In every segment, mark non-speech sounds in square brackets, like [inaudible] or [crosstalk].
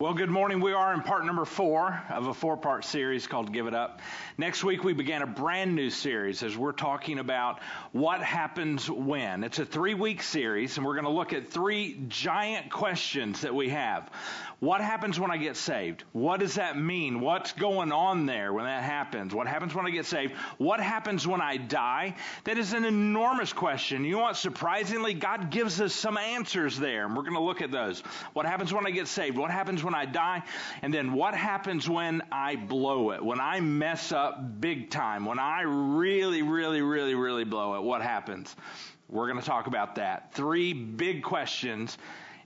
Well, good morning. We are in part number four of a four part series called Give It Up. Next week, we began a brand new series as we're talking about what happens when. It's a three week series, and we're going to look at three giant questions that we have. What happens when I get saved? What does that mean? What's going on there when that happens? What happens when I get saved? What happens when I die? That is an enormous question. You know what? Surprisingly, God gives us some answers there, and we're going to look at those. What happens when I get saved? What happens when I die? And then what happens when I blow it? When I mess up big time? When I really, really, really, really blow it? What happens? We're going to talk about that. Three big questions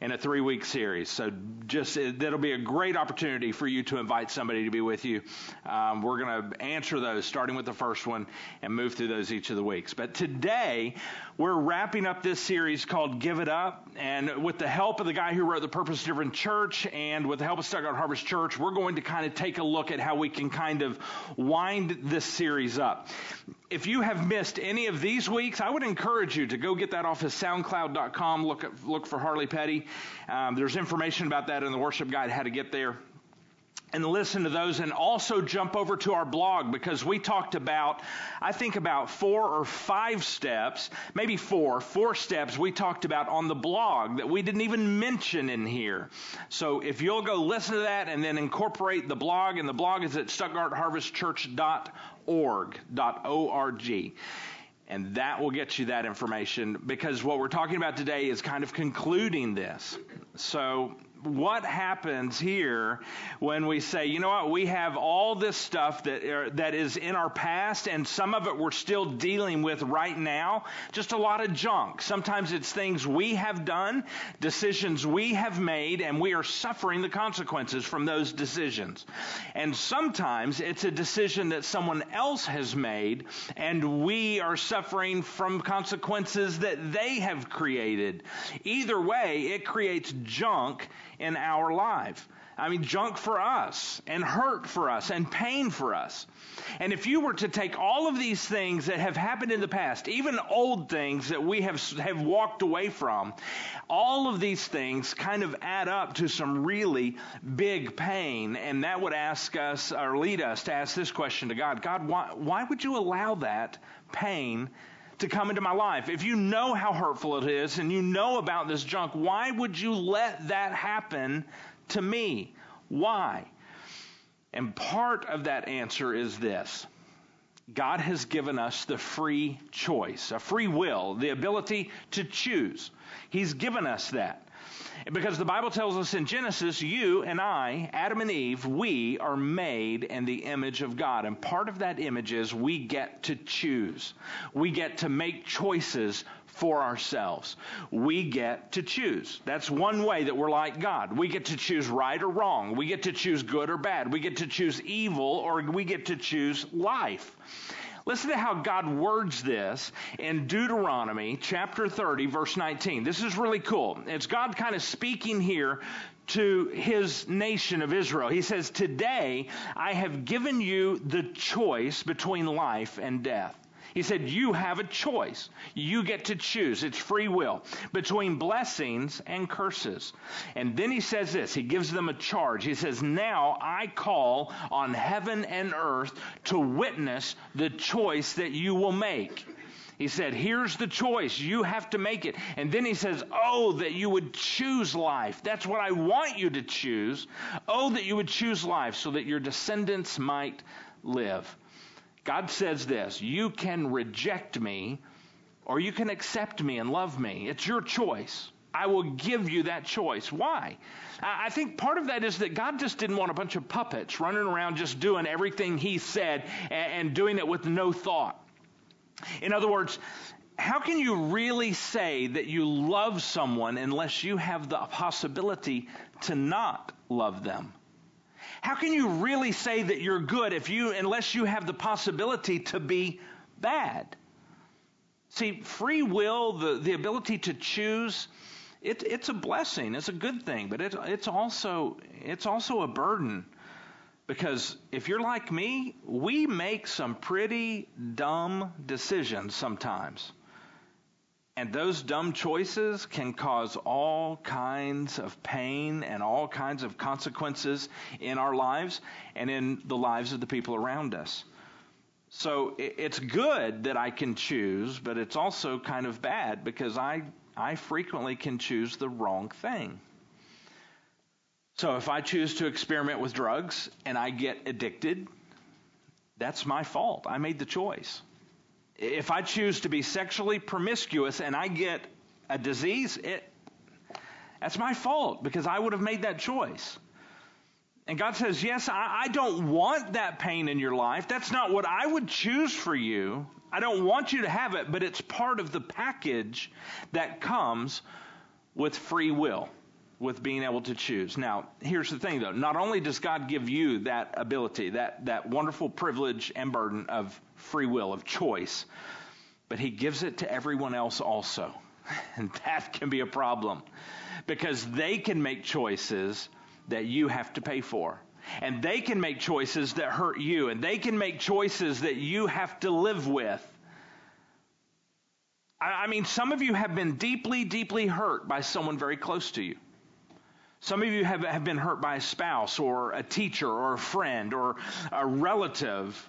in a three week series. So just that'll be a great opportunity for you to invite somebody to be with you. Um, we're going to answer those starting with the first one and move through those each of the weeks. But today we're wrapping up this series called Give It Up, and with the help of the guy who wrote The Purpose Driven Church and with the help of Stuttgart Harvest Church, we're going to kind of take a look at how we can kind of wind this series up. If you have missed any of these weeks, I would encourage you to go get that off of SoundCloud.com. Look at, look for Harley Petty. Um, there's information about that in the worship guide, how to get there and listen to those and also jump over to our blog because we talked about, I think about four or five steps, maybe four, four steps we talked about on the blog that we didn't even mention in here. So if you'll go listen to that and then incorporate the blog, and the blog is at stuttgartharvestchurch.org, O-R-G. And that will get you that information because what we're talking about today is kind of concluding this. So what happens here when we say, you know what, we have all this stuff that that is in our past, and some of it we're still dealing with right now. Just a lot of junk. Sometimes it's things we have done, decisions we have made, and we are suffering the consequences from those decisions. And sometimes it's a decision that someone else has made, and we are suffering from consequences that they have created. Either way, it creates junk in our life. I mean, junk for us, and hurt for us, and pain for us. And if you were to take all of these things that have happened in the past, even old things that we have, have walked away from, all of these things kind of add up to some really big pain. And that would ask us, or lead us to ask this question to God God, why, why would you allow that pain to come into my life. If you know how hurtful it is and you know about this junk, why would you let that happen to me? Why? And part of that answer is this. God has given us the free choice, a free will, the ability to choose. He's given us that. Because the Bible tells us in Genesis, you and I, Adam and Eve, we are made in the image of God. And part of that image is we get to choose. We get to make choices for ourselves. We get to choose. That's one way that we're like God. We get to choose right or wrong. We get to choose good or bad. We get to choose evil or we get to choose life. Listen to how God words this in Deuteronomy chapter 30, verse 19. This is really cool. It's God kind of speaking here to his nation of Israel. He says, Today I have given you the choice between life and death. He said, You have a choice. You get to choose. It's free will between blessings and curses. And then he says this He gives them a charge. He says, Now I call on heaven and earth to witness the choice that you will make. He said, Here's the choice. You have to make it. And then he says, Oh, that you would choose life. That's what I want you to choose. Oh, that you would choose life so that your descendants might live. God says this You can reject me or you can accept me and love me. It's your choice. I will give you that choice. Why? I think part of that is that God just didn't want a bunch of puppets running around just doing everything He said and doing it with no thought. In other words, how can you really say that you love someone unless you have the possibility to not love them? How can you really say that you're good if you, unless you have the possibility to be bad? See, free will, the, the ability to choose, it, it's a blessing. It's a good thing, but it, it's also it's also a burden. Because if you're like me, we make some pretty dumb decisions sometimes. And those dumb choices can cause all kinds of pain and all kinds of consequences in our lives and in the lives of the people around us. So it's good that I can choose, but it's also kind of bad because I, I frequently can choose the wrong thing. So if I choose to experiment with drugs and I get addicted, that's my fault. I made the choice. If I choose to be sexually promiscuous and I get a disease, it, that's my fault because I would have made that choice. And God says, Yes, I, I, don't want that pain in your life. That's not what I would choose for you. I don't want you to have it, but it's part of the package that comes with free will, with being able to choose. Now, here's the thing though. Not only does God give you that ability, that, that wonderful privilege and burden of free will, of choice, but He gives it to everyone else also. [laughs] And that can be a problem because they can make choices that you have to pay for. And they can make choices that hurt you, and they can make choices that you have to live with. I, mean, some of you have been deeply, deeply hurt by someone very close to you. Some of you have, have been hurt by a spouse or a teacher or a friend or a relative.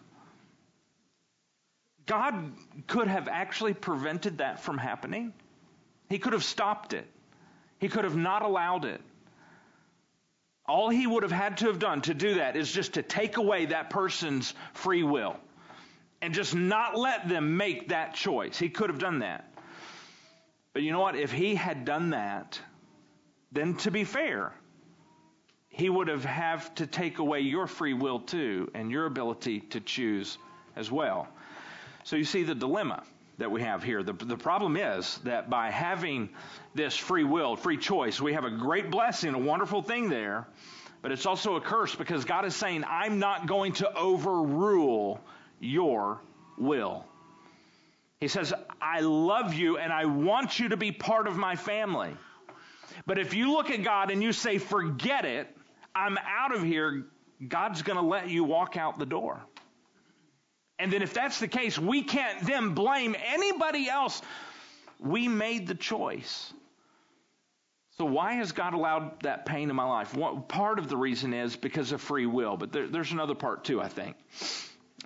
God could have actually prevented that from happening. He could have stopped it. He could have not allowed it. All he would have had to have done to do that is just to take away that person's free will and just not let them make that choice. He could have done that. But you know what? If he had done that, then to be fair, he would have have to take away your free will too and your ability to choose as well. So you see the dilemma that we have here. The, the problem is that by having this free will, free choice, we have a great blessing, a wonderful thing there, but it's also a curse because God is saying, I'm not going to overrule your will. He says, I love you and I want you to be part of my family. But if you look at God and you say, forget it, I'm out of here, God's going to let you walk out the door. And then if that's the case, we can't then blame anybody else. We made the choice. So why has God allowed that pain in my life? What, part of the reason is because of free will, but there, there's another part too, I think.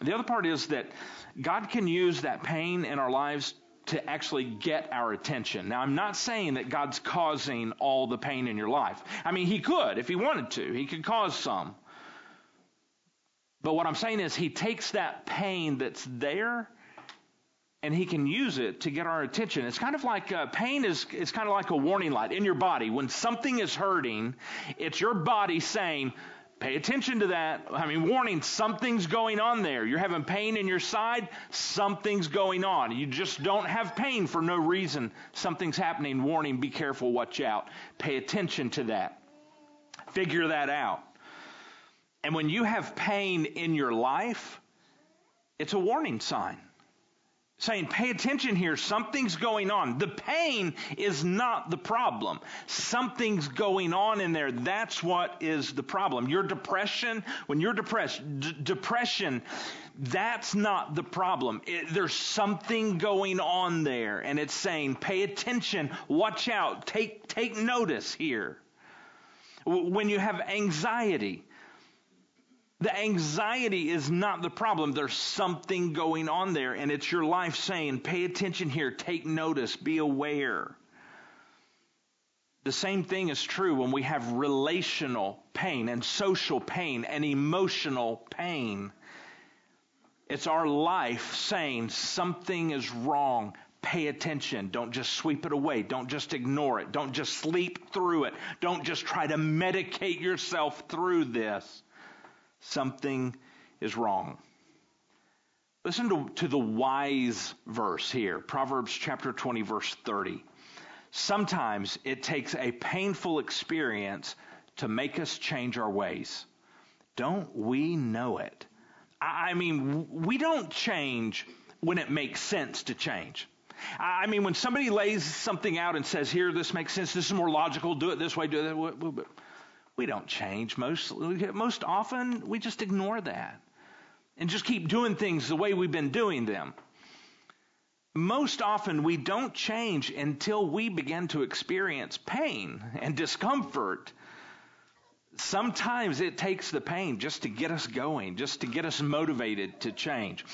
The other part is that God can use that pain in our lives to actually get our attention. Now, I'm not saying that God's causing all the pain in your life. I mean, He could if He wanted to. He could cause some. But what I'm saying is, he takes that pain that's there and he can use it to get our attention. It's kind of like uh, pain is it's kind of like a warning light in your body. When something is hurting, it's your body saying, Pay attention to that. I mean, warning, something's going on there. You're having pain in your side, something's going on. You just don't have pain for no reason. Something's happening. Warning, be careful, watch out. Pay attention to that. Figure that out. And when you have pain in your life, it's a warning sign. Saying, pay attention here, something's going on. The pain is not the problem. Something's going on in there. That's what is the problem. Your depression, when you're depressed, d- depression, that's not the problem. It, there's something going on there, and it's saying, pay attention, watch out, take, take notice here. When you have anxiety, the anxiety is not the problem. There's something going on there, and it's your life saying, pay attention here, take notice, be aware. The same thing is true when we have relational pain and social pain and emotional pain. It's our life saying something is wrong. Pay attention. Don't just sweep it away. Don't just ignore it. Don't just sleep through it. Don't just try to medicate yourself through this something is wrong. Listen to, to the wise verse here, Proverbs chapter 20, verse 30. Sometimes it takes a painful experience to make us change our ways. Don't we know it? I mean, we don't change when it makes sense to change. I mean, when somebody lays something out and says, here, this makes sense, this is more logical, do it this way, do it that way we don't change. Most, most often, we just ignore that and just keep doing things the way we've been doing them. most often we don't change until we begin to experience pain and discomfort. Sometimes it takes the pain just to get us going, just to get us motivated to change.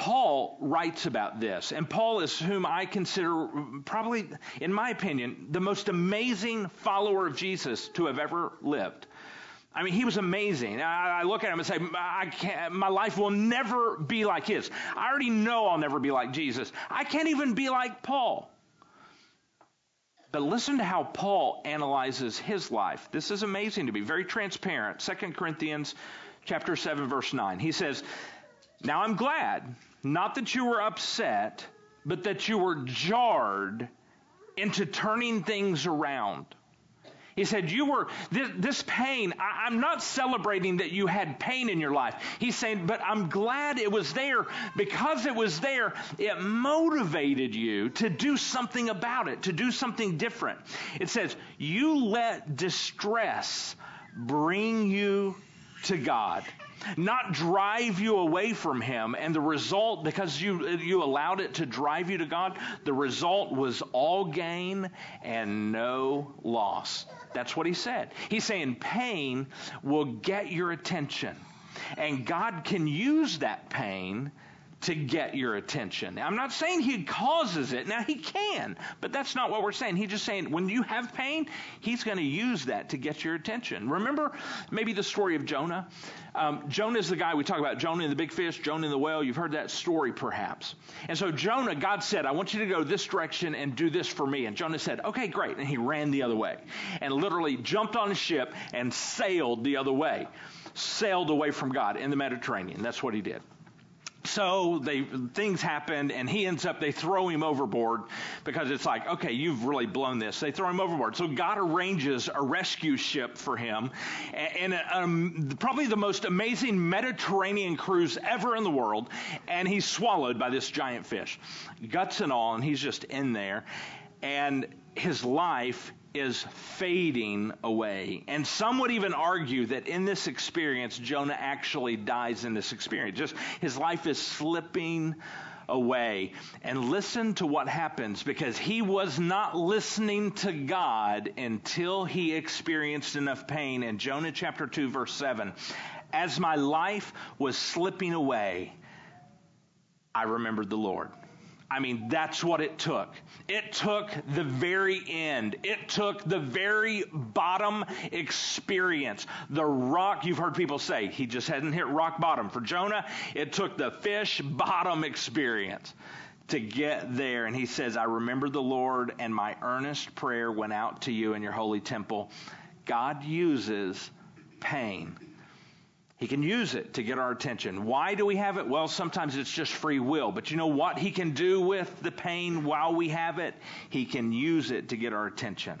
Paul writes about this, and Paul is whom I consider probably, in my opinion, the most amazing follower of Jesus to have ever lived. I mean, he was amazing. I, look at him and say, I can't, my life will never be like his. I already know I'll never be like Jesus. I can't even be like Paul. But listen to how Paul analyzes his life. This is amazing to me, very transparent. 2 Corinthians chapter 7 verse 9. He says, "Now I'm glad, not that you were upset, but that you were jarred into turning things around." He said, You were, this, this pain, I, I'm not celebrating that you had pain in your life. He's saying, But I'm glad it was there because it was there. It motivated you to do something about it, to do something different. It says, You let distress bring you to God not drive you away from him. And the result because you you allowed it to drive you to God the result was all gain and no loss. That's what he said. He's saying pain will get your attention. And God can use that pain to get your attention. Now, I'm not saying he causes it. Now, he can, but that's not what we're saying. He's just saying when you have pain, he's going to use that to get your attention. Remember maybe the story of Jonah? Um, Jonah is the guy we talk about, Jonah and the big fish, Jonah and the whale. You've heard that story perhaps. And so Jonah, God said, I want you to go this direction and do this for me. And Jonah said, okay, great. And he ran the other way and literally jumped on a ship and sailed the other way, sailed away from God in the Mediterranean. That's what he did so they things happened and he ends up they throw him overboard because it's like okay you've really blown this. They throw him overboard. So god arranges a rescue ship for him and, um, probably the most amazing mediterranean cruise ever in the world and he's swallowed by this giant fish. Guts and all and he's just in there. And his life is fading away. And some would even argue that in this experience, Jonah actually dies in this experience. Just his life is slipping away. And listen to what happens because he was not listening to God until he experienced enough pain. In Jonah chapter 2, verse 7, as my life was slipping away, I remembered the Lord. I mean, that's what it took. It took the very end. It took the very bottom experience. The rock, you've heard people say, he just hadn't hit rock bottom. For Jonah, it took the fish bottom experience to get there. And he says, I remember the Lord, and my earnest prayer went out to you in your holy temple. God uses pain he can use it to get our attention. Why do we have it? Well, sometimes it's just free will. But you know what he can do with the pain while we have it? He can use it to get our attention.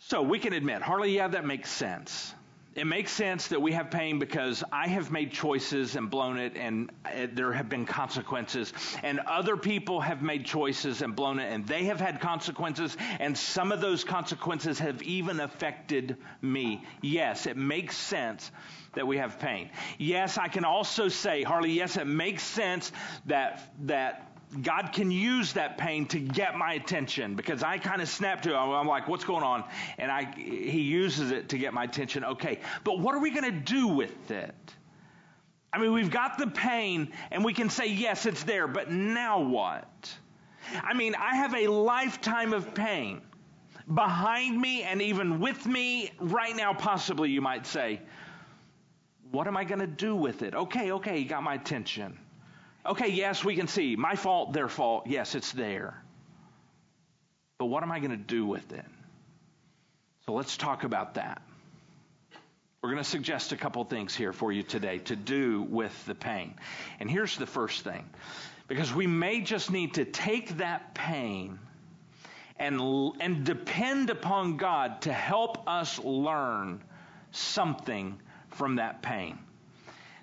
So we can admit, Harley, yeah, that makes sense. It makes sense that we have pain because I have made choices and blown it, and uh, there have been consequences. And other people have made choices and blown it, and they have had consequences, and some of those consequences have even affected me. Yes, it makes sense that we have pain. Yes, I can also say, Harley, yes, it makes sense that, that God can use that pain to get my attention because I kind of snap to it. I'm like, what's going on? And I, he uses it to get my attention. Okay. But what are we going to do with it? I mean, we've got the pain and we can say, yes, it's there, but now what? I mean, I have a lifetime of pain behind me and even with me right now, possibly, you might say. What am I going to do with it? Okay, okay, you got my attention. Okay, yes, we can see. My fault, their fault. Yes, it's there. But what am I going to do with it? So let's talk about that. We're going to suggest a couple things here for you today to do with the pain. And here's the first thing because we may just need to take that pain and, and depend upon God to help us learn something from that pain.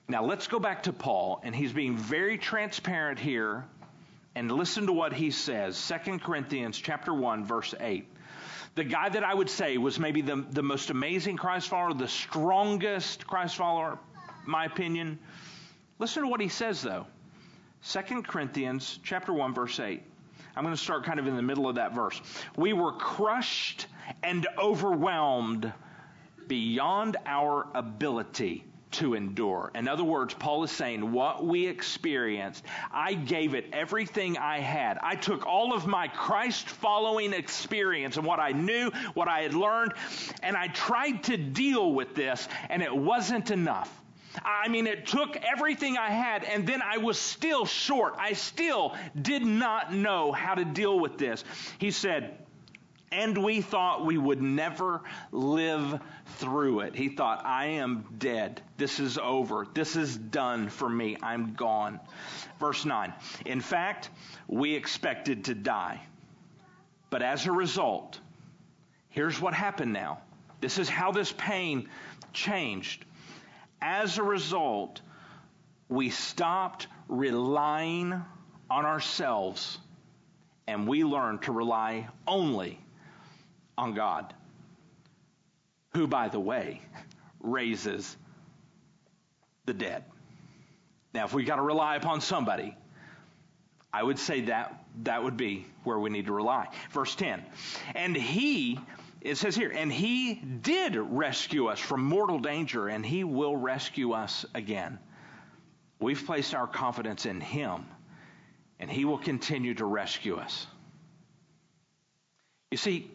Now let's go back to Paul, and he's being very transparent here. And listen to what he says. 2 Corinthians chapter 1, verse 8. The guy that I would say was maybe the, the most amazing Christ follower, the strongest Christ follower, my opinion. Listen to what he says, though. 2 Corinthians chapter 1 verse 8. I'm going to start kind of in the middle of that verse. We were crushed and overwhelmed beyond our ability to endure. In other words, Paul is saying, what we experienced, I gave it everything I had. I took all of my Christ following experience and what I knew, what I had learned, and I tried to deal with this, and it wasn't enough. I mean, it took everything I had, and then I was still short. I still did not know how to deal with this. He said, and we thought we would never live through it. He thought, I am dead. This is over. This is done for me. I'm gone. Verse 9. In fact, we expected to die. But as a result, here's what happened now. This is how this pain changed. As a result, we stopped relying on ourselves and we learned to rely only on God, who, by the way, raises the dead. Now, if we got to rely upon somebody, I would say that that would be where we need to rely. Verse 10. And he, it says here, and he did rescue us from mortal danger, and he will rescue us again. We've placed our confidence in him, and he will continue to rescue us. You see,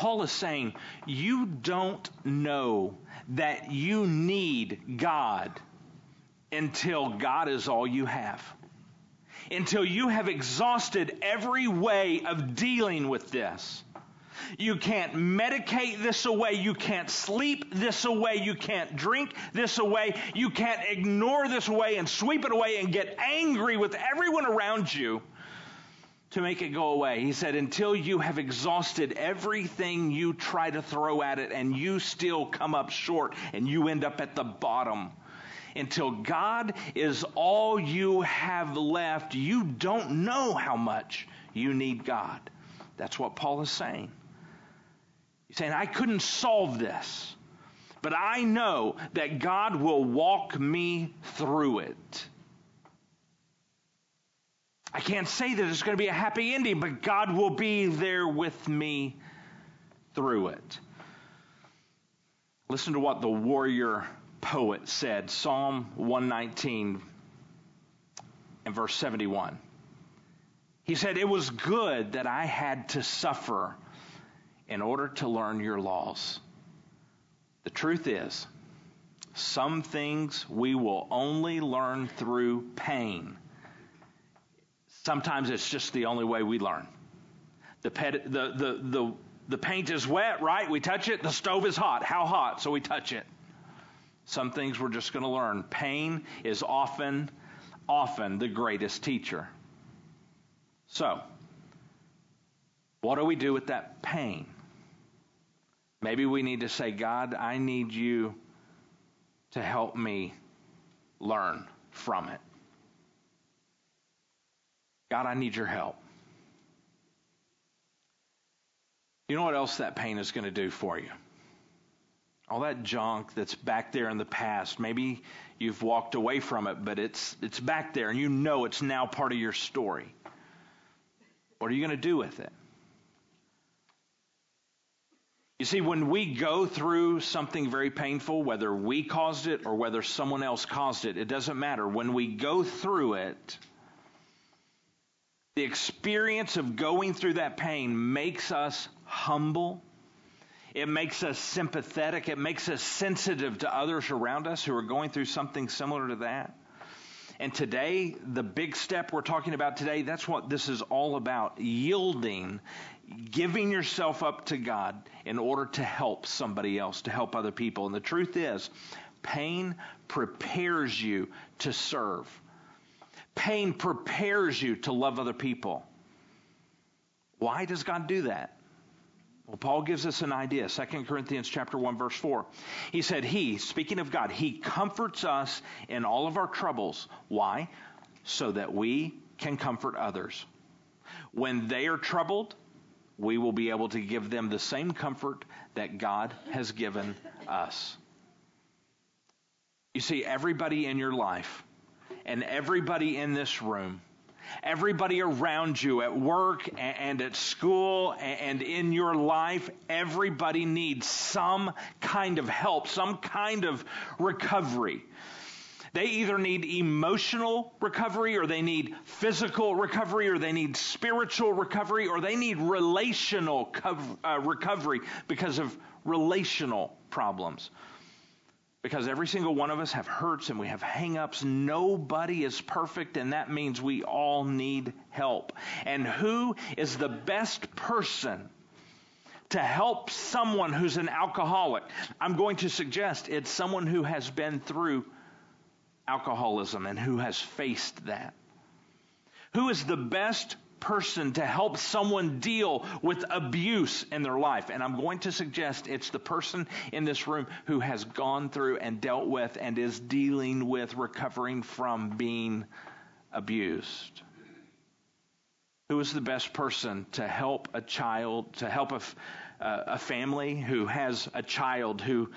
Paul is saying, you don't know that you need God until God is all you have. Until you have exhausted every way of dealing with this. You can't medicate this away. You can't sleep this away. You can't drink this away. You can't ignore this away and sweep it away and get angry with everyone around you to make it go away. He said, until you have exhausted everything you try to throw at it and you still come up short and you end up at the bottom. Until God is all you have left, you don't know how much you need God. That's what Paul is saying. He's saying, I couldn't solve this, but I know that God will walk me through it. I can't say that it's going to be a happy ending, but God will be there with me through it. Listen to what the warrior poet said Psalm 119 and verse 71. He said, It was good that I had to suffer in order to learn your laws. The truth is, some things we will only learn through pain Sometimes it's just the only way we learn. The, pet, the, the, the, the paint is wet, right? We touch it. The stove is hot. How hot? So we touch it. Some things we're just going to learn. Pain is often, often the greatest teacher. So, what do we do with that pain? Maybe we need to say, God, I need you to help me learn from it. God, I need your help. You know what else that pain is going to do for you? All that junk that's back there in the past. Maybe you've walked away from it, but it's it's back there and you know it's now part of your story. What are you going to do with it? You see, when we go through something very painful, whether we caused it or whether someone else caused it, it doesn't matter. When we go through it, the experience of going through that pain makes us humble. It makes us sympathetic. It makes us sensitive to others around us who are going through something similar to that. And today, the big step we're talking about today, that's what this is all about yielding, giving yourself up to God in order to help somebody else, to help other people. And the truth is, pain prepares you to serve. Pain prepares you to love other people. Why does God do that? Well, Paul gives us an idea. 2 Corinthians chapter 1 verse 4. He said, "He, speaking of God, he comforts us in all of our troubles. Why? So that we can comfort others. When they are troubled, we will be able to give them the same comfort that God has given us." You see, everybody in your life and everybody in this room, everybody around you at work and at school and in your life, everybody needs some kind of help, some kind of recovery. They either need emotional recovery or they need physical recovery or they need spiritual recovery or they need relational uh, recovery because of relational problems. Because every single one of us have hurts and we have hangups. Nobody is perfect, and that means we all need help. And who is the best person to help someone who's an alcoholic? I'm going to suggest it's someone who has been through alcoholism and who has faced that. Who is the best person to help someone deal with abuse in their life. And I'm going to suggest it's the person in this room who has gone through and dealt with and is dealing with recovering from being abused. Who is the best person to help a child, to help a, uh, a family who has a child who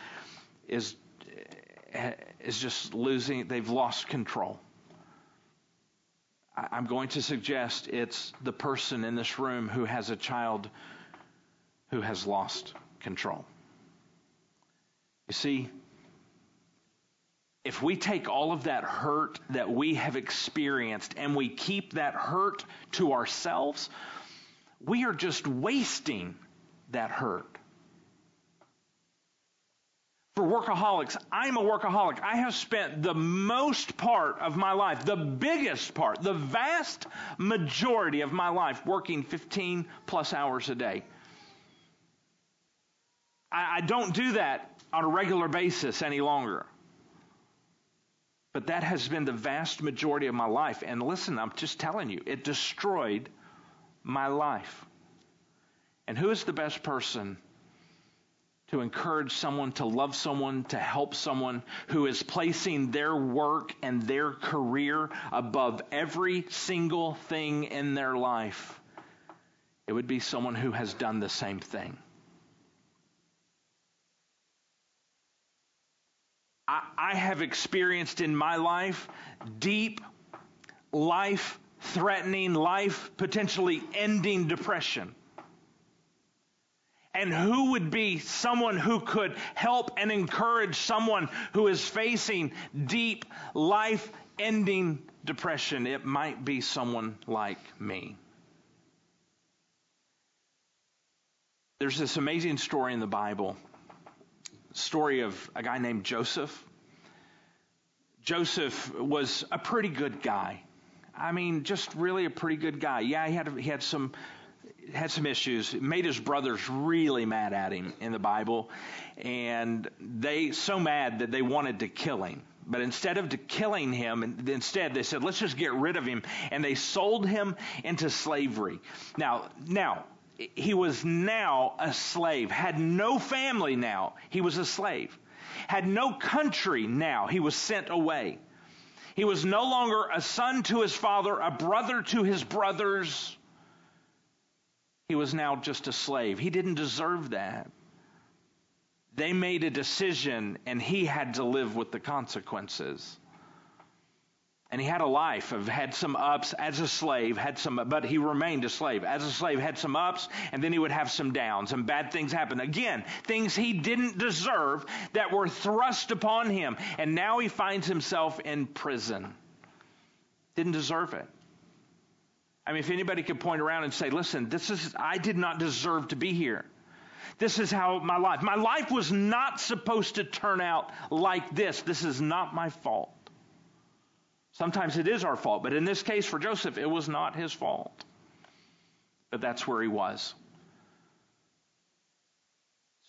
is, is just losing, they've lost control? I'm going to suggest it's the person in this room who has a child who has lost control. You see, if we take all of that hurt that we have experienced and we keep that hurt to ourselves, we are just wasting that hurt for workaholics, I'm a workaholic. I have spent the most part of my life, the biggest part, the vast majority of my life working 15 plus hours a day. I, I don't do that on a regular basis any longer. But that has been the vast majority of my life. And listen, I'm just telling you, it destroyed my life. And who is the best person to encourage someone, to love someone, to help someone who is placing their work and their career above every single thing in their life, it would be someone who has done the same thing. I, have experienced in my life deep, life threatening, life potentially ending depression and who would be someone who could help and encourage someone who is facing deep life ending depression? It might be someone like me. There's this amazing story in the Bible story of a guy named Joseph. Joseph was a pretty good guy. I mean, just really a pretty good guy. Yeah, he had he had some had some issues. Made his brothers really mad at him in the Bible, and they so mad that they wanted to kill him. But instead of killing him, instead they said, "Let's just get rid of him," and they sold him into slavery. Now, now he was now a slave. Had no family. Now he was a slave. Had no country. Now he was sent away. He was no longer a son to his father, a brother to his brothers he was now just a slave. He didn't deserve that. They made a decision and he had to live with the consequences. And he had a life of had some ups as a slave, had some but he remained a slave. As a slave had some ups and then he would have some downs and bad things happen. Again, things he didn't deserve that were thrust upon him and now he finds himself in prison. Didn't deserve it. I mean, if anybody could point around and say, listen, this is, I did not deserve to be here. This is how my life, my life was not supposed to turn out like this. This is not my fault. Sometimes it is our fault, but in this case for Joseph, it was not his fault. But that's where he was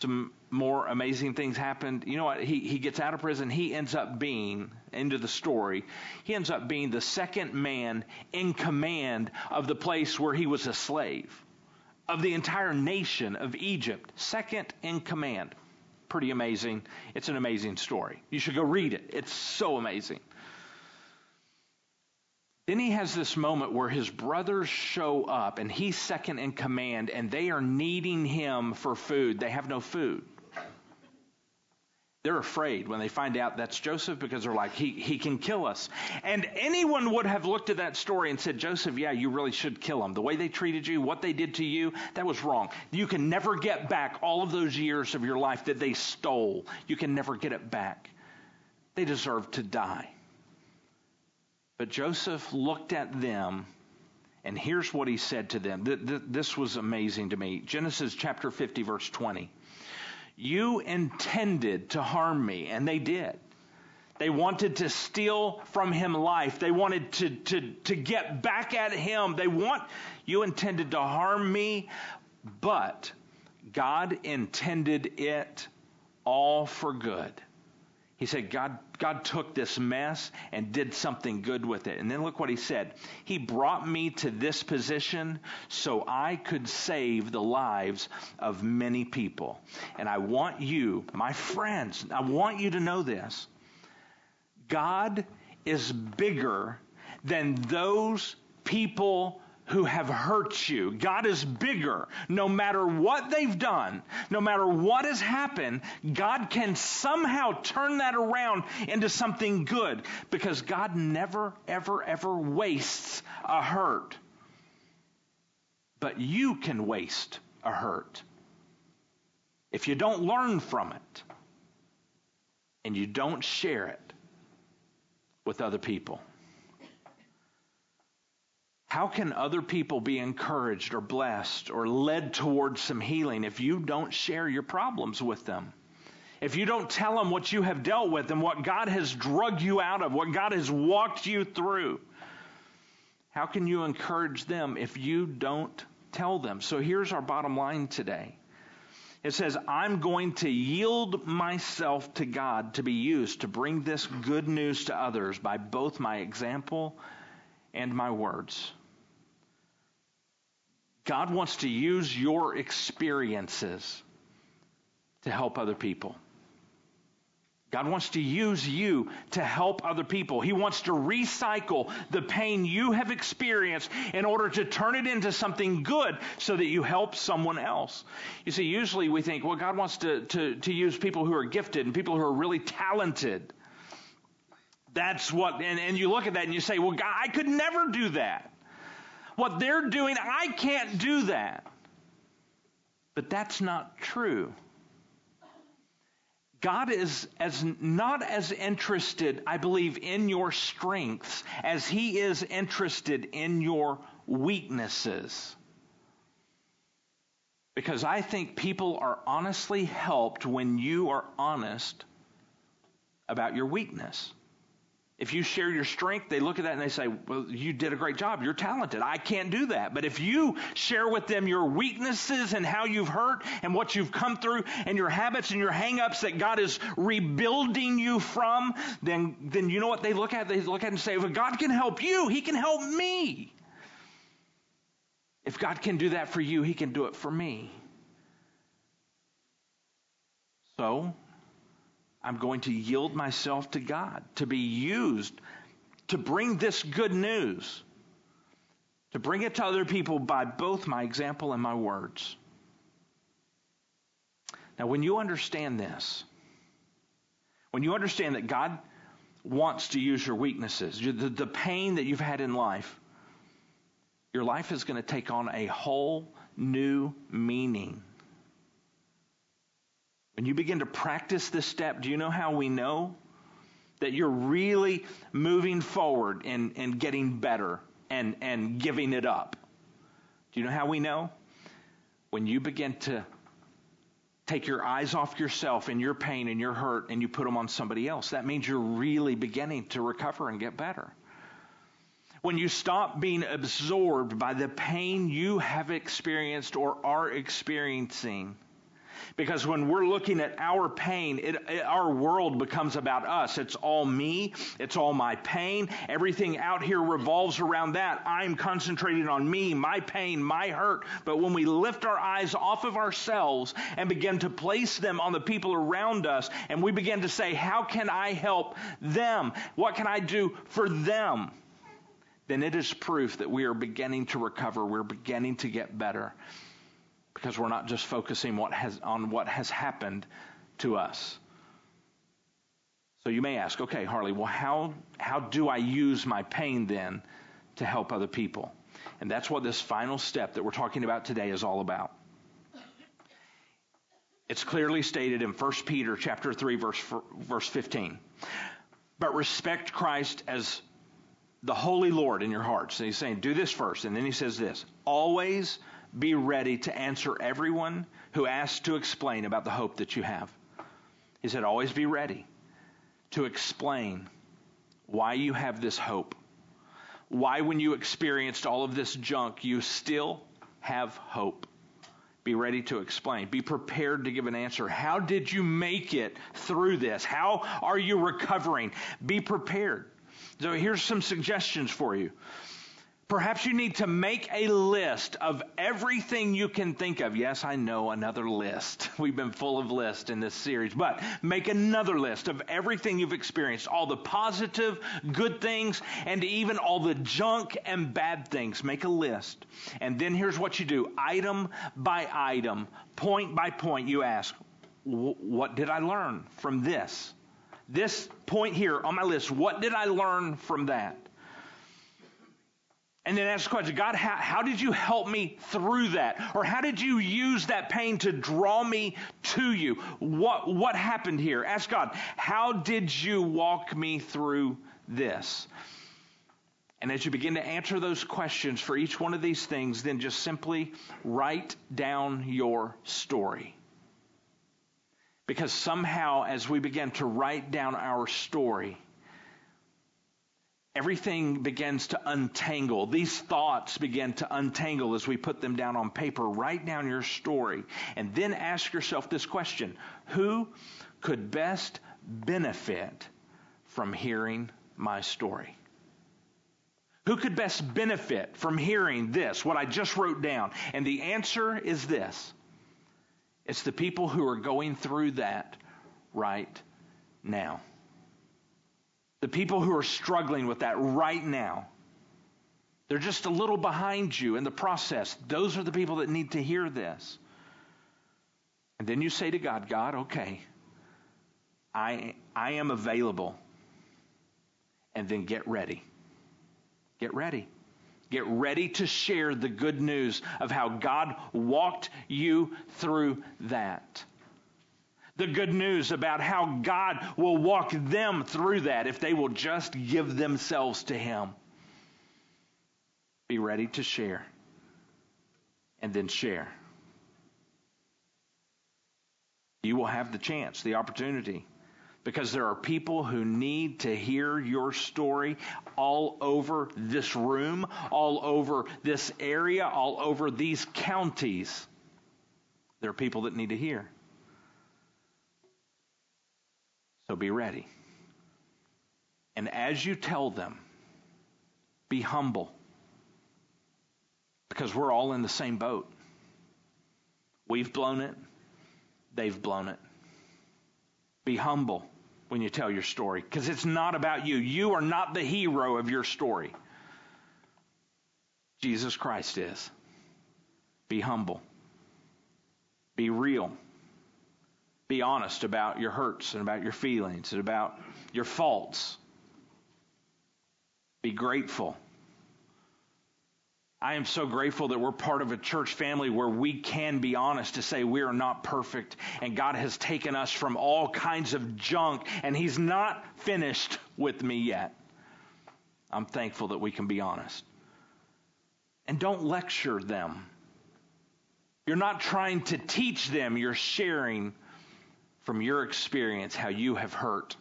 some more amazing things happened. You know what? He, he gets out of prison. He ends up being, into the story, he ends up being the second man in command of the place where he was a slave, of the entire nation of Egypt. Second in command. Pretty amazing. It's an amazing story. You should go read it. It's so amazing. Then he has this moment where his brothers show up and he's second in command and they are needing him for food. They have no food. They're afraid when they find out that's Joseph because they're like, he, he can kill us. And anyone would have looked at that story and said, Joseph, yeah, you really should kill him. The way they treated you, what they did to you, that was wrong. You can never get back all of those years of your life that they stole. You can never get it back. They deserve to die. But Joseph looked at them, and here's what he said to them. This was amazing to me. Genesis chapter 50, verse 20. You intended to harm me, and they did. They wanted to steal from him life. They wanted to, to, to get back at him. They want, you intended to harm me, but God intended it all for good he said God, God took this mess and did something good with it. And then look what he said. He brought me to this position so I could save the lives of many people. And I want you, my friends, I want you to know this. God is bigger than those people who have hurt you. God is bigger. No matter what they've done, no matter what has happened, God can somehow turn that around into something good because God never, ever, ever wastes a hurt. But you can waste a hurt if you don't learn from it and you don't share it with other people. How can other people be encouraged or blessed or led towards some healing if you don't share your problems with them? If you don't tell them what you have dealt with and what God has drugged you out of, what God has walked you through, how can you encourage them if you don't tell them? So here's our bottom line today. It says, I'm going to yield myself to God to be used to bring this good news to others by both my example and my words. God wants to use your experiences to help other people. God wants to use you to help other people. He wants to recycle the pain you have experienced in order to turn it into something good so that you help someone else. You see, usually we think, well, God wants to, to, to use people who are gifted and people who are really talented. That's what, and, and you look at that and you say, well, God, I could never do that. What they're doing, I can't do that. But that's not true. God is as not as interested, I believe, in your strengths as he is interested in your weaknesses. Because I think people are honestly helped when you are honest about your weakness. If you share your strength, they look at that and they say, Well, you did a great job. You're talented. I can't do that. But if you share with them your weaknesses and how you've hurt and what you've come through and your habits and your hangups that God is rebuilding you from, then, then you know what they look at? They look at and say, Well, God can help you. He can help me. If God can do that for you, He can do it for me. So, I'm going to yield myself to God to be used to bring this good news, to bring it to other people by both my example and my words. Now, when you understand this, when you understand that God wants to use your weaknesses, the, the pain that you've had in life, your life is going to take on a whole new meaning. When you begin to practice this step, do you know how we know that you're really moving forward and, and getting better and, and giving it up? Do you know how we know? When you begin to take your eyes off yourself and your pain and your hurt and you put them on somebody else, that means you're really beginning to recover and get better. When you stop being absorbed by the pain you have experienced or are experiencing, because when we're looking at our pain, it, it, our world becomes about us. It's all me. It's all my pain. Everything out here revolves around that. I'm concentrating on me, my pain, my hurt. But when we lift our eyes off of ourselves and begin to place them on the people around us, and we begin to say, How can I help them? What can I do for them? Then it is proof that we are beginning to recover. We're beginning to get better because we're not just focusing what has, on what has happened to us. So you may ask, okay, Harley, well, how, how do I use my pain then to help other people? And that's what this final step that we're talking about today is all about. It's clearly stated in 1 Peter chapter 3 verse verse 15. But respect Christ as the holy Lord in your hearts. And he's saying, do this first. And then he says this always be ready to answer everyone who asks to explain about the hope that you have. He said, always be ready to explain why you have this hope. Why, when you experienced all of this junk, you still have hope. Be ready to explain. Be prepared to give an answer. How did you make it through this? How are you recovering? Be prepared. So here's some suggestions for you. Perhaps you need to make a list of everything you can think of. Yes, I know another list. [laughs] We've been full of lists in this series, but make another list of everything you've experienced, all the positive, good things, and even all the junk and bad things. Make a list. And then here's what you do item by item, point by point, you ask, What did I learn from this? This point here on my list, what did I learn from that? And then ask the question God, how, how, did you help me through that? Or how did you use that pain to draw me to you? What, what happened here? Ask God, how did you walk me through this? And as you begin to answer those questions for each one of these things, then just simply write down your story. Because somehow, as we begin to write down our story, everything begins to untangle. These thoughts begin to untangle as we put them down on paper. Write down your story and then ask yourself this question Who could best benefit from hearing my story? Who could best benefit from hearing this, what I just wrote down? And the answer is this it's the people who are going through that right now. The people who are struggling with that right now, they're just a little behind you in the process. Those are the people that need to hear this. And then you say to God, God, okay, I, I am available. And then get ready. Get ready. Get ready to share the good news of how God walked you through that the good news about how God will walk them through that if they will just give themselves to Him. Be ready to share and then share. You will have the chance, the opportunity, because there are people who need to hear your story all over this room, all over this area, all over these counties. There are people that need to hear. Be ready. And as you tell them, be humble. Because we're all in the same boat. We've blown it, they've blown it. Be humble when you tell your story because it's not about you. You are not the hero of your story. Jesus Christ is. Be humble. Be real. Be honest about your hurts and about your feelings and about your faults. Be grateful. I am so grateful that we're part of a church family where we can be honest to say we are not perfect and God has taken us from all kinds of junk and He's not finished with me yet. I'm thankful that we can be honest. And don't lecture them. You're not trying to teach them, you're sharing from your experience how you have hurt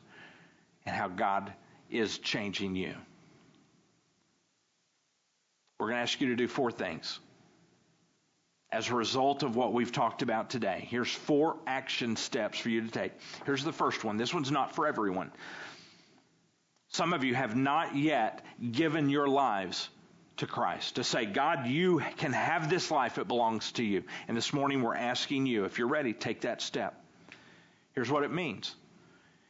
and how God is changing you. We're going to ask you to do four things. As a result of what we've talked about today, here's four action steps for you to take. Here's the first one. This one's not for everyone. Some of you have not yet given your lives to Christ, to say, God, you can have this life, it belongs to you. And this morning we're asking you, if you're ready, take that step. Here's what it means.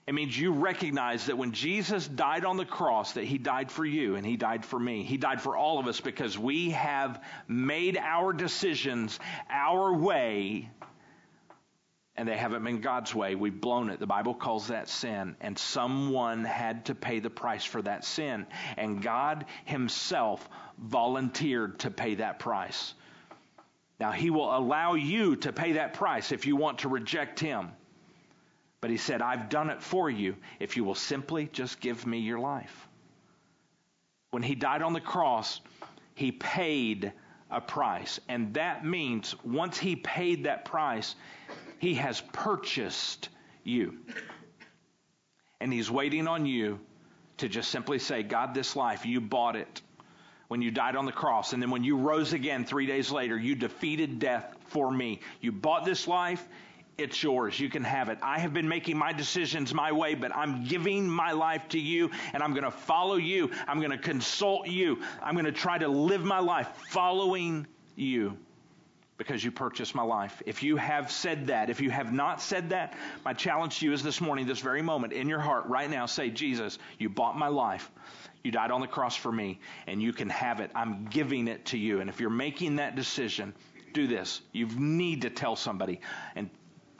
It means you recognize that when Jesus died on the cross, that he died for you and he died for me. He died for all of us because we have made our decisions our way and they haven't been God's way. We've blown it. The Bible calls that sin. And someone had to pay the price for that sin. And God Himself volunteered to pay that price. Now, He will allow you to pay that price if you want to reject Him. But He said, I've done it for you if you will simply just give me your life. When He died on the cross, He paid a price. And that means once He paid that price, he has purchased you. And He's waiting on you to just simply say, God, this life, you bought it when you died on the cross. And then when you rose again three days later, you defeated death for me. You bought this life. It's yours. You can have it. I have been making my decisions my way, but I'm giving my life to you and I'm going to follow you. I'm going to consult you. I'm going to try to live my life following you because you purchased my life. If you have said that, if you have not said that, my challenge to you is this morning, this very moment, in your heart, right now, say, Jesus, you bought my life. You died on the cross for me, and you can have it. I'm giving it to you. And if you're making that decision, do this. You need to tell somebody. And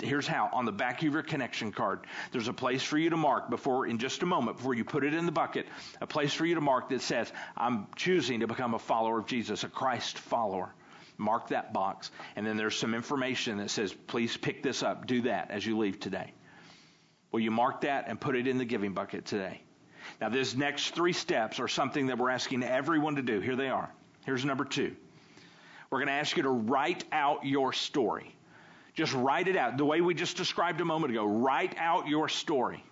here's how on the back of your connection card there's a place for you to mark before in just a moment before you put it in the bucket a place for you to mark that says i'm choosing to become a follower of jesus a christ follower Mark that box. And then there's some information that says, please pick this up. Do that as you leave today. Will you mark that and put it in the giving bucket today? Now, these next three steps are something that we're asking everyone to do. Here they are. Here's number two. We're going to ask you to write out your story. Just write it out. The way we just described a moment ago. Write out your story.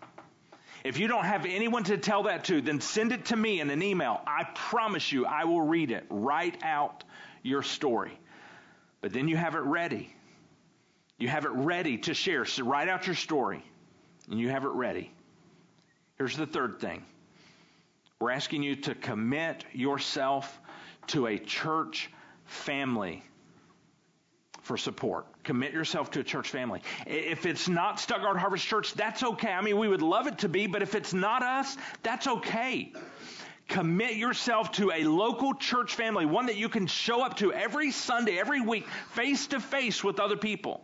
If you don't have anyone to tell that to, then send it to me in an email. I promise you, I will read it. Write out your story. But then you have it ready. You have it ready to share. So write out your story and you have it ready. Here's the third thing we're asking you to commit yourself to a church family for support. Commit yourself to a church family. If it's not Stuttgart Harvest Church, that's okay. I mean, we would love it to be, but if it's not us, that's okay commit yourself to a local church family, one that you can show up to every Sunday, every week, face to face with other people.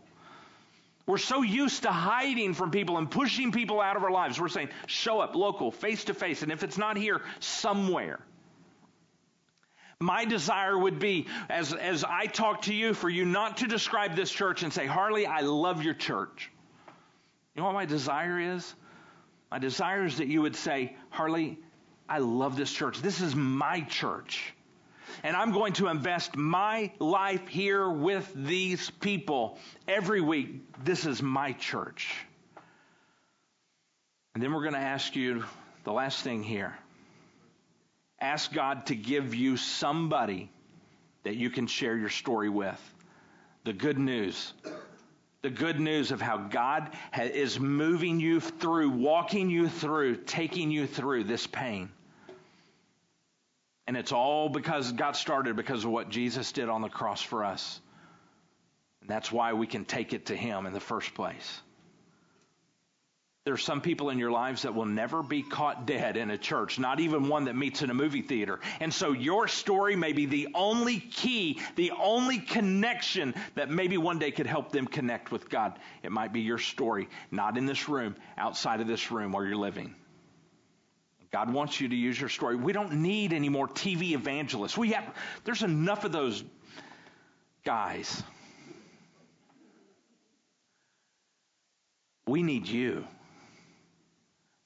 We're so used to hiding from people and pushing people out of our lives. We're saying, show up local, face to face. And if it's not here, somewhere. My desire would be, as, as I talk to you, for you not to describe this church and say, Harley, I love your church. You know what my desire is? My desire is that you would say, Harley, I love this church. This is my church. And I'm going to invest my life here with these people every week. This is my church. And then we're going to ask you the last thing here. Ask God to give you somebody that you can share your story with. The good news. The good news of how God is moving you through, walking you through, taking you through this pain. And it's all because God started because of what Jesus did on the cross for us. And that's why we can take it to Him in the first place. There are some people in your lives that will never be caught dead in a church, not even one that meets in a movie theater. And so your story may be the only key, the only connection that maybe one day could help them connect with God. It might be your story, not in this room, outside of this room where you're living. God wants you to use your story. We don't need any more TV evangelists. We have there's enough of those guys. We need you.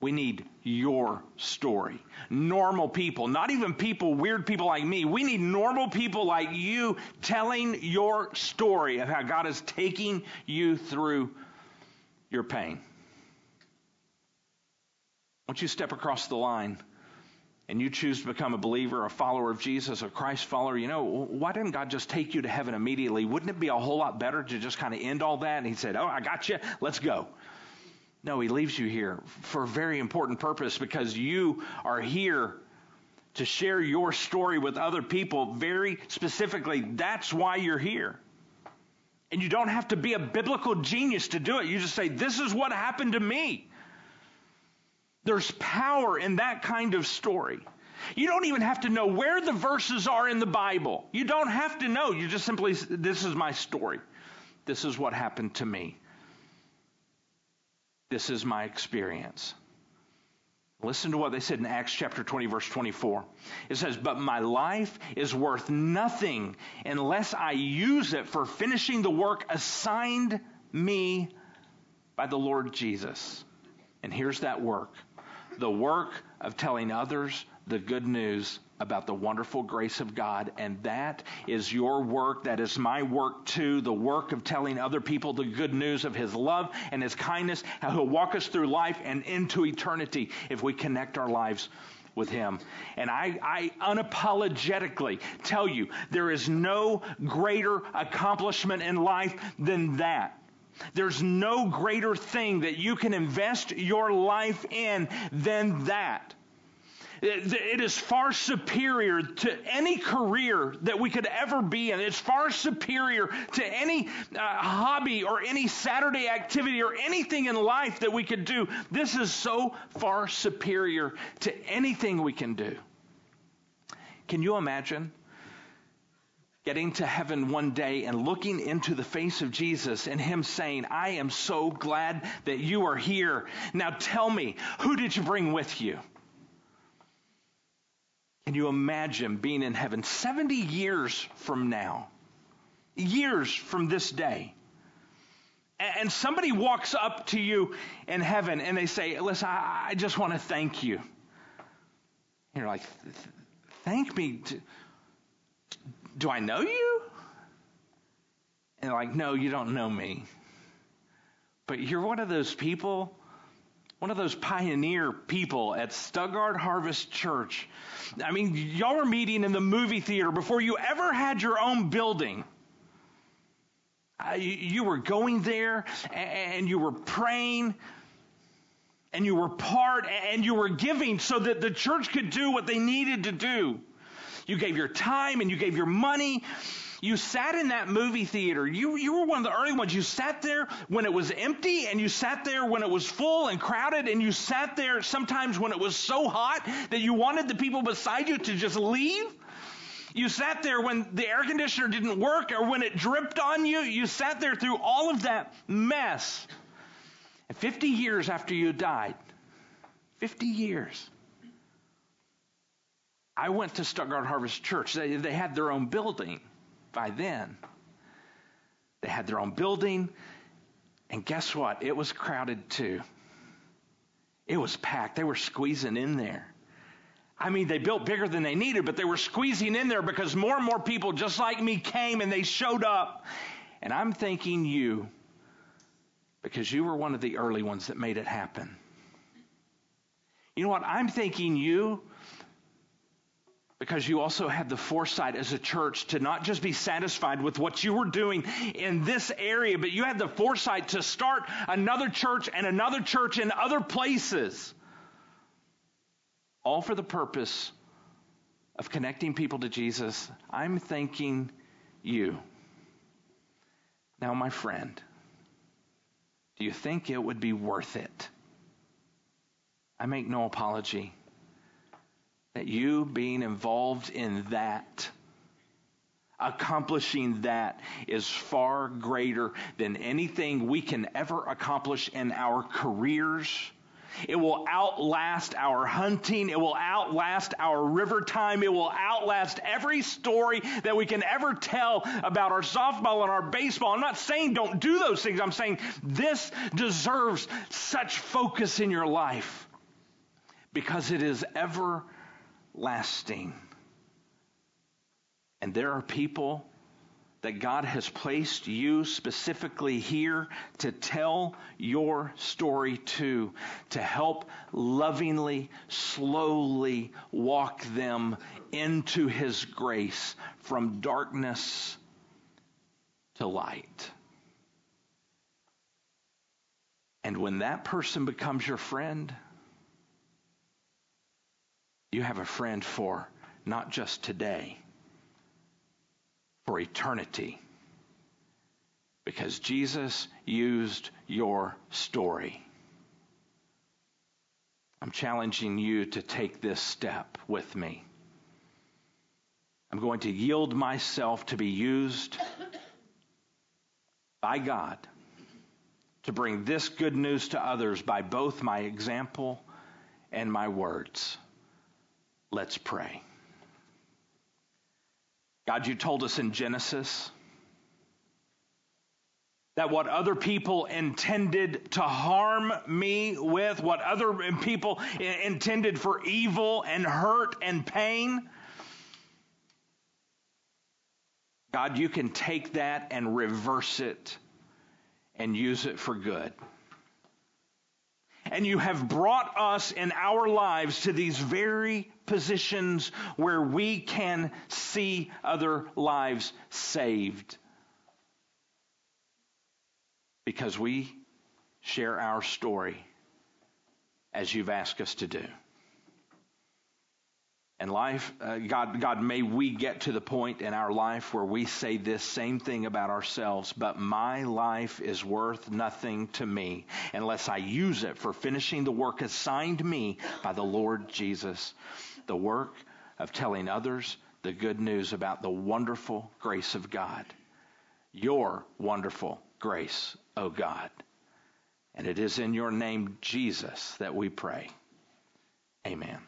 We need your story. Normal people, not even people, weird people like me. We need normal people like you telling your story of how God is taking you through your pain. Once you step across the line and you choose to become a believer, a follower of Jesus, a Christ follower, you know, why didn't God just take you to heaven immediately? Wouldn't it be a whole lot better to just kind of end all that? And he said, Oh, I got you. Let's go. No, he leaves you here for a very important purpose because you are here to share your story with other people very specifically. That's why you're here. And you don't have to be a biblical genius to do it. You just say, This is what happened to me. There's power in that kind of story. You don't even have to know where the verses are in the Bible. You don't have to know. You just simply, this is my story. This is what happened to me. This is my experience. Listen to what they said in Acts chapter 20, verse 24. It says, But my life is worth nothing unless I use it for finishing the work assigned me by the Lord Jesus. And here's that work the work of telling others the good news about the wonderful grace of God. And that is your work. That is my work too. The work of telling other people the good news of His love and His kindness, how He'll walk us through life and into eternity if we connect our lives with Him. And I, I unapologetically tell you, there is no greater accomplishment in life than that. There's no greater thing that you can invest your life in than that. It is far superior to any career that we could ever be in. It's far superior to any uh, hobby or any Saturday activity or anything in life that we could do. This is so far superior to anything we can do. Can you imagine? getting to heaven one day and looking into the face of Jesus and Him saying, I am so glad that you are here. Now tell me, who did you bring with you? Can you imagine being in heaven 70 years from now? Years from this day. And somebody walks up to you in heaven and they say, Listen, I just want to thank you. And you're like, Thank me? Do I know you? And like, No, you don't know me. But you're one of those people one of those pioneer people at Stuttgart Harvest Church. I mean, y'all were meeting in the movie theater before you ever had your own building. You were going there and you were praying and you were part and you were giving so that the church could do what they needed to do. You gave your time and you gave your money you sat in that movie theater. You, you were one of the early ones. You sat there when it was empty, and you sat there when it was full and crowded, and you sat there sometimes when it was so hot that you wanted the people beside you to just leave. You sat there when the air conditioner didn't work or when it dripped on you. You sat there through all of that mess. And 50 years after you died, 50 years, I went to Stuttgart Harvest Church. They, they had their own building by then. They had their own building, and guess what? It was crowded too. It was packed. They were squeezing in there. I mean, they built bigger than they needed, but they were squeezing in there because more and more people just like me came and they showed up. And I'm thanking you because you were one of the early ones that made it happen. You know what? I'm thanking you because you also had the foresight as a church to not just be satisfied with what you were doing in this area, but you had the foresight to start another church and another church in other places. All for the purpose of connecting people to Jesus. I'm thanking you. Now, my friend, do you think it would be worth it? I make no apology that you being involved in that, accomplishing that, is far greater than anything we can ever accomplish in our careers. It will outlast our hunting. It will outlast our river time. It will outlast every story that we can ever tell about our softball and our baseball. I'm not saying don't do those things. I'm saying this deserves such focus in your life because it is ever lasting. And there are people that God has placed you specifically here to tell your story to, to help lovingly, slowly walk them into His grace from darkness to light. And when that person becomes your friend, you have a friend for not just today, for eternity. Because Jesus used your story. I'm challenging you to take this step with me. I'm going to yield myself to be used by God to bring this good news to others by both my example and my words. Let's pray. God, you told us in Genesis that what other people intended to harm me with, what other people intended for evil and hurt and pain, God, you can take that and reverse it and use it for good. And you have brought us in our lives to these very positions where we can see other lives saved because we share our story as you've asked us to do. And life, uh, God, God, may we get to the point in our life where we say this same thing about ourselves, but my life is worth nothing to me unless I use it for finishing the work assigned me by the Lord Jesus. The work of telling others the good news about the wonderful grace of God. Your wonderful grace O God. And it is in your name, Jesus, that we pray. Amen.